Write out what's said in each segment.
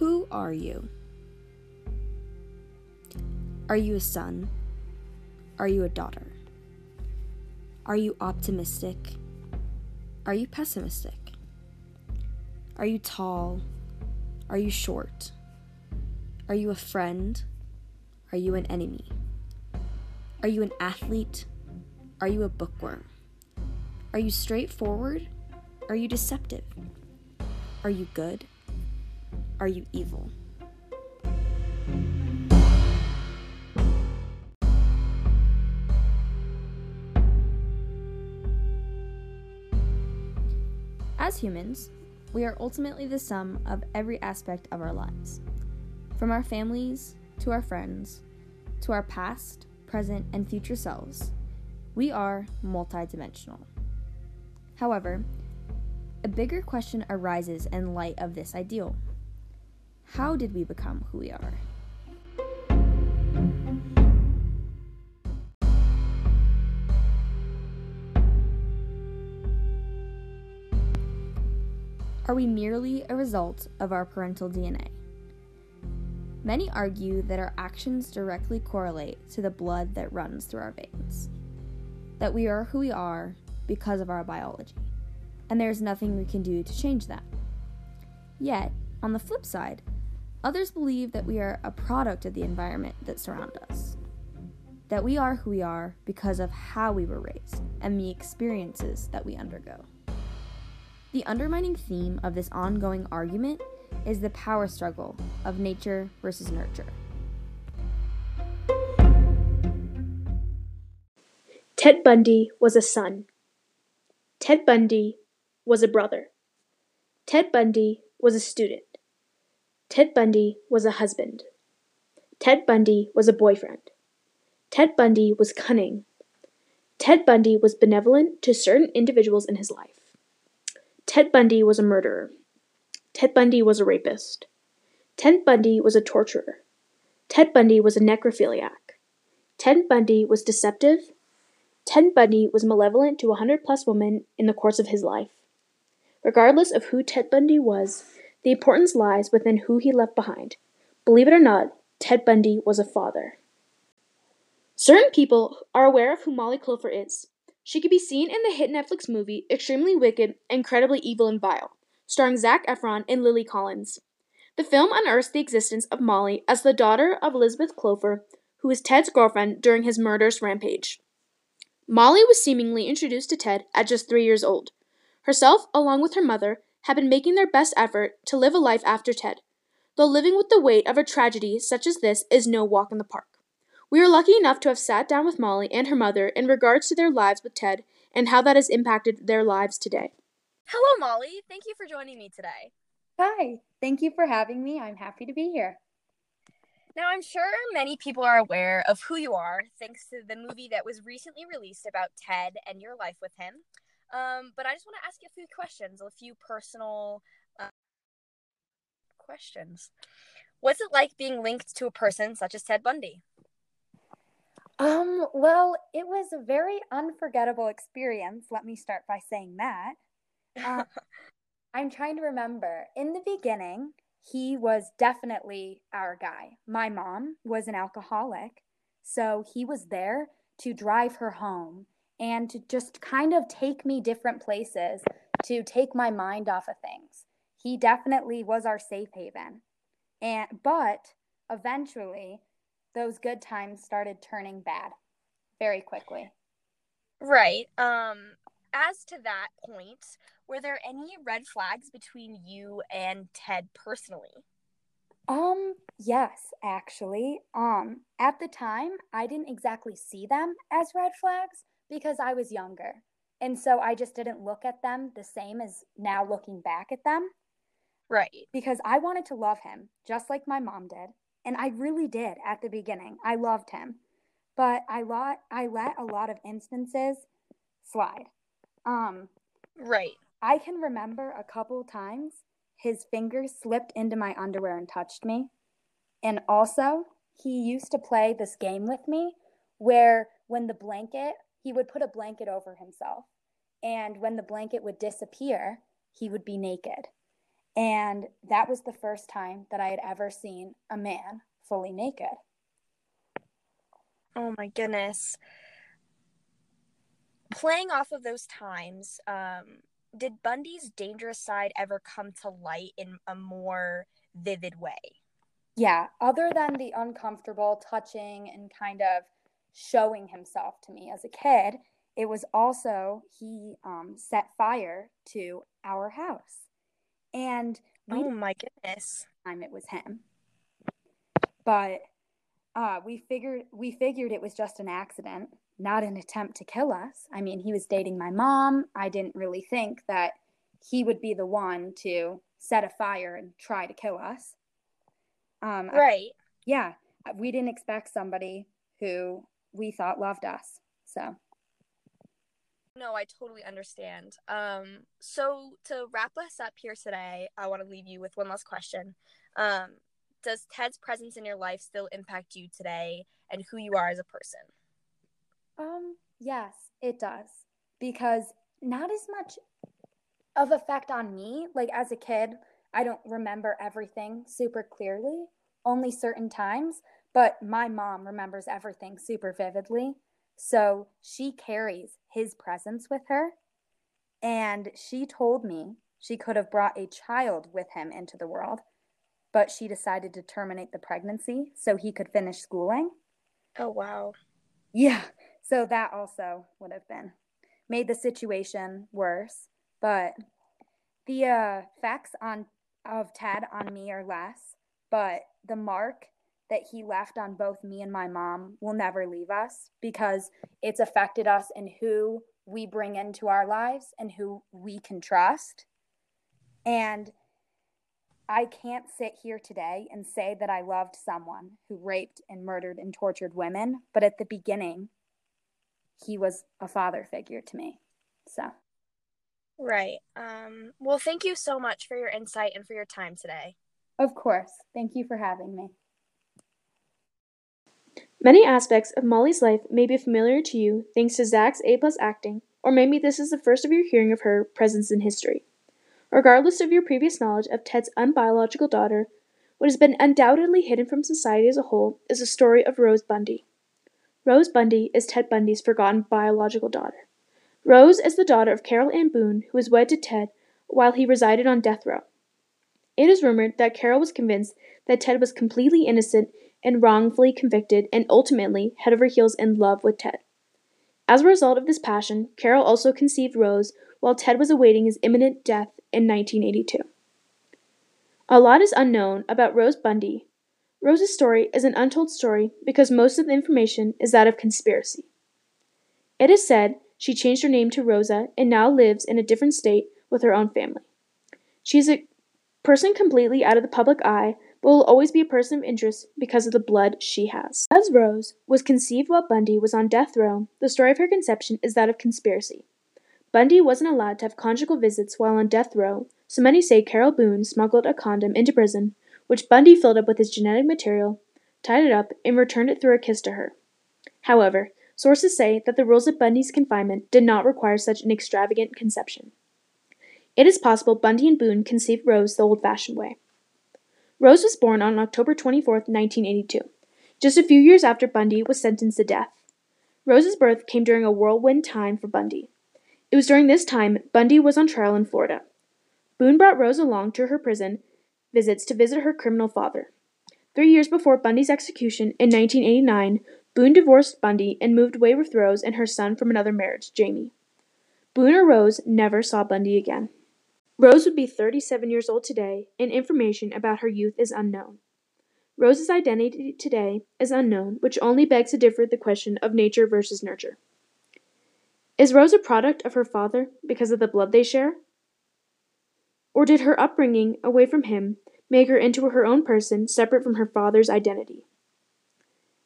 Who are you? Are you a son? Are you a daughter? Are you optimistic? Are you pessimistic? Are you tall? Are you short? Are you a friend? Are you an enemy? Are you an athlete? Are you a bookworm? Are you straightforward? Are you deceptive? Are you good? Are you evil? As humans, we are ultimately the sum of every aspect of our lives. From our families to our friends to our past, present, and future selves, we are multidimensional. However, a bigger question arises in light of this ideal How did we become who we are? Are we merely a result of our parental DNA? Many argue that our actions directly correlate to the blood that runs through our veins, that we are who we are because of our biology, and there is nothing we can do to change that. Yet, on the flip side, others believe that we are a product of the environment that surrounds us, that we are who we are because of how we were raised and the experiences that we undergo. The undermining theme of this ongoing argument is the power struggle of nature versus nurture. Ted Bundy was a son. Ted Bundy was a brother. Ted Bundy was a student. Ted Bundy was a husband. Ted Bundy was a boyfriend. Ted Bundy was cunning. Ted Bundy was benevolent to certain individuals in his life. Ted Bundy was a murderer. Ted Bundy was a rapist. Ted Bundy was a torturer. Ted Bundy was a necrophiliac. Ted Bundy was deceptive. Ted Bundy was malevolent to a hundred plus women in the course of his life. Regardless of who Ted Bundy was, the importance lies within who he left behind. Believe it or not, Ted Bundy was a father. Certain people are aware of who Molly Clover is. She could be seen in the hit Netflix movie Extremely Wicked, Incredibly Evil and Vile, starring Zac Efron and Lily Collins. The film unearths the existence of Molly as the daughter of Elizabeth Clover, who was Ted's girlfriend during his murderous rampage. Molly was seemingly introduced to Ted at just three years old. Herself, along with her mother, had been making their best effort to live a life after Ted, though living with the weight of a tragedy such as this is no walk in the park. We are lucky enough to have sat down with Molly and her mother in regards to their lives with Ted and how that has impacted their lives today. Hello, Molly. Thank you for joining me today. Hi. Thank you for having me. I'm happy to be here. Now, I'm sure many people are aware of who you are thanks to the movie that was recently released about Ted and your life with him. Um, but I just want to ask you a few questions, a few personal uh, questions. What's it like being linked to a person such as Ted Bundy? Um, well, it was a very unforgettable experience. Let me start by saying that. Uh, I'm trying to remember. In the beginning, he was definitely our guy. My mom was an alcoholic, so he was there to drive her home and to just kind of take me different places to take my mind off of things. He definitely was our safe haven. And but eventually those good times started turning bad very quickly. Right. Um as to that point, were there any red flags between you and Ted personally? Um, yes, actually. Um, at the time, I didn't exactly see them as red flags because I was younger. And so I just didn't look at them the same as now looking back at them. Right. Because I wanted to love him just like my mom did. And I really did at the beginning. I loved him. But I lot I let a lot of instances slide. Um right. I can remember a couple times his fingers slipped into my underwear and touched me. And also, he used to play this game with me where when the blanket, he would put a blanket over himself. And when the blanket would disappear, he would be naked. And that was the first time that I had ever seen a man fully naked. Oh my goodness. Playing off of those times, um, did Bundy's dangerous side ever come to light in a more vivid way? Yeah, other than the uncomfortable touching and kind of showing himself to me as a kid, it was also he um, set fire to our house. And we oh my goodness, time it was him. But uh, we figured we figured it was just an accident, not an attempt to kill us. I mean, he was dating my mom. I didn't really think that he would be the one to set a fire and try to kill us. Um, right. I, yeah, we didn't expect somebody who we thought loved us. So. No, I totally understand. Um, so to wrap us up here today, I want to leave you with one last question. Um, does Ted's presence in your life still impact you today and who you are as a person? Um, yes, it does. Because not as much of effect on me. Like as a kid, I don't remember everything super clearly, only certain times, but my mom remembers everything super vividly. So she carries his presence with her. And she told me she could have brought a child with him into the world, but she decided to terminate the pregnancy so he could finish schooling. Oh, wow. Yeah. So that also would have been made the situation worse. But the uh, facts on of Ted on me are less, but the mark that he left on both me and my mom will never leave us because it's affected us in who we bring into our lives and who we can trust. And I can't sit here today and say that I loved someone who raped and murdered and tortured women, but at the beginning, he was a father figure to me. So. Right. Um, well, thank you so much for your insight and for your time today. Of course. Thank you for having me. Many aspects of Molly's life may be familiar to you thanks to Zac's A plus acting, or maybe this is the first of your hearing of her presence in history. Regardless of your previous knowledge of Ted's unbiological daughter, what has been undoubtedly hidden from society as a whole is the story of Rose Bundy. Rose Bundy is Ted Bundy's forgotten biological daughter. Rose is the daughter of Carol Ann Boone, who was wed to Ted while he resided on death row. It is rumored that Carol was convinced that Ted was completely innocent and wrongfully convicted and ultimately head over heels in love with Ted. As a result of this passion, Carol also conceived Rose while Ted was awaiting his imminent death in 1982. A lot is unknown about Rose Bundy. Rose's story is an untold story because most of the information is that of conspiracy. It is said she changed her name to Rosa and now lives in a different state with her own family. She is a person completely out of the public eye, but will always be a person of interest because of the blood she has. As Rose was conceived while Bundy was on death row, the story of her conception is that of conspiracy. Bundy wasn't allowed to have conjugal visits while on death row, so many say Carol Boone smuggled a condom into prison, which Bundy filled up with his genetic material, tied it up, and returned it through a kiss to her. However, Sources say that the rules of Bundy's confinement did not require such an extravagant conception. It is possible Bundy and Boone conceived Rose the old fashioned way. Rose was born on October 24, 1982, just a few years after Bundy was sentenced to death. Rose's birth came during a whirlwind time for Bundy. It was during this time Bundy was on trial in Florida. Boone brought Rose along to her prison visits to visit her criminal father. Three years before Bundy's execution in 1989, Boone divorced Bundy and moved away with Rose and her son from another marriage, Jamie. Boone or Rose never saw Bundy again. Rose would be 37 years old today, and information about her youth is unknown. Rose's identity today is unknown, which only begs to differ the question of nature versus nurture. Is Rose a product of her father because of the blood they share? Or did her upbringing away from him make her into her own person separate from her father's identity?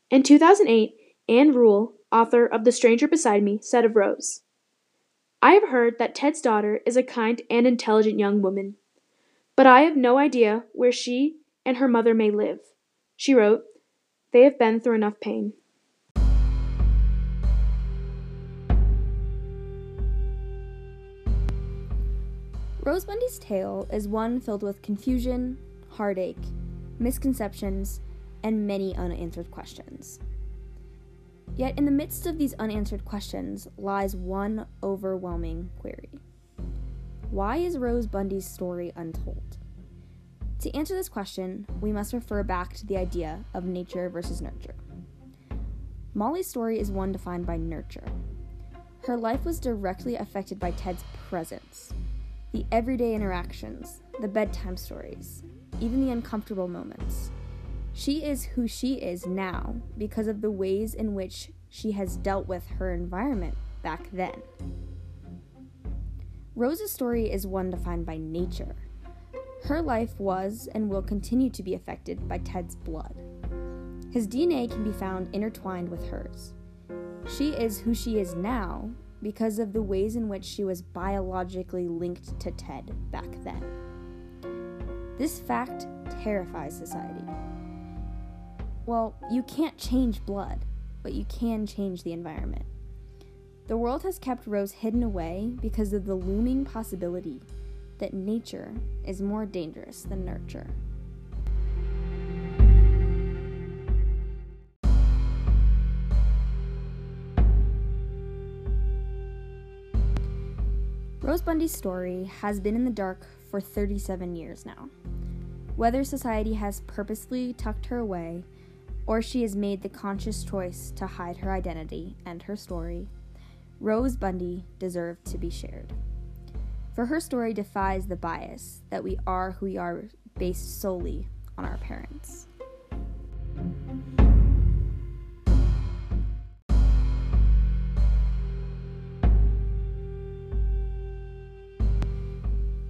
In 2008, Ann Rule, author of The Stranger Beside Me, said of Rose I have heard that Ted's daughter is a kind and intelligent young woman, but I have no idea where she and her mother may live. She wrote, They have been through enough pain. Rose Bundy's tale is one filled with confusion, heartache, misconceptions, and many unanswered questions. Yet, in the midst of these unanswered questions lies one overwhelming query Why is Rose Bundy's story untold? To answer this question, we must refer back to the idea of nature versus nurture. Molly's story is one defined by nurture. Her life was directly affected by Ted's presence, the everyday interactions, the bedtime stories, even the uncomfortable moments. She is who she is now because of the ways in which she has dealt with her environment back then. Rose's story is one defined by nature. Her life was and will continue to be affected by Ted's blood. His DNA can be found intertwined with hers. She is who she is now because of the ways in which she was biologically linked to Ted back then. This fact terrifies society. Well, you can't change blood, but you can change the environment. The world has kept Rose hidden away because of the looming possibility that nature is more dangerous than nurture. Rose Bundy's story has been in the dark for 37 years now. Whether society has purposely tucked her away or she has made the conscious choice to hide her identity and her story, Rose Bundy deserved to be shared. For her story defies the bias that we are who we are based solely on our parents.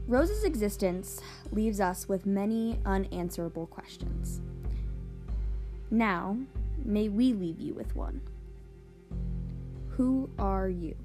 Rose's existence leaves us with many unanswerable questions. Now, may we leave you with one. Who are you?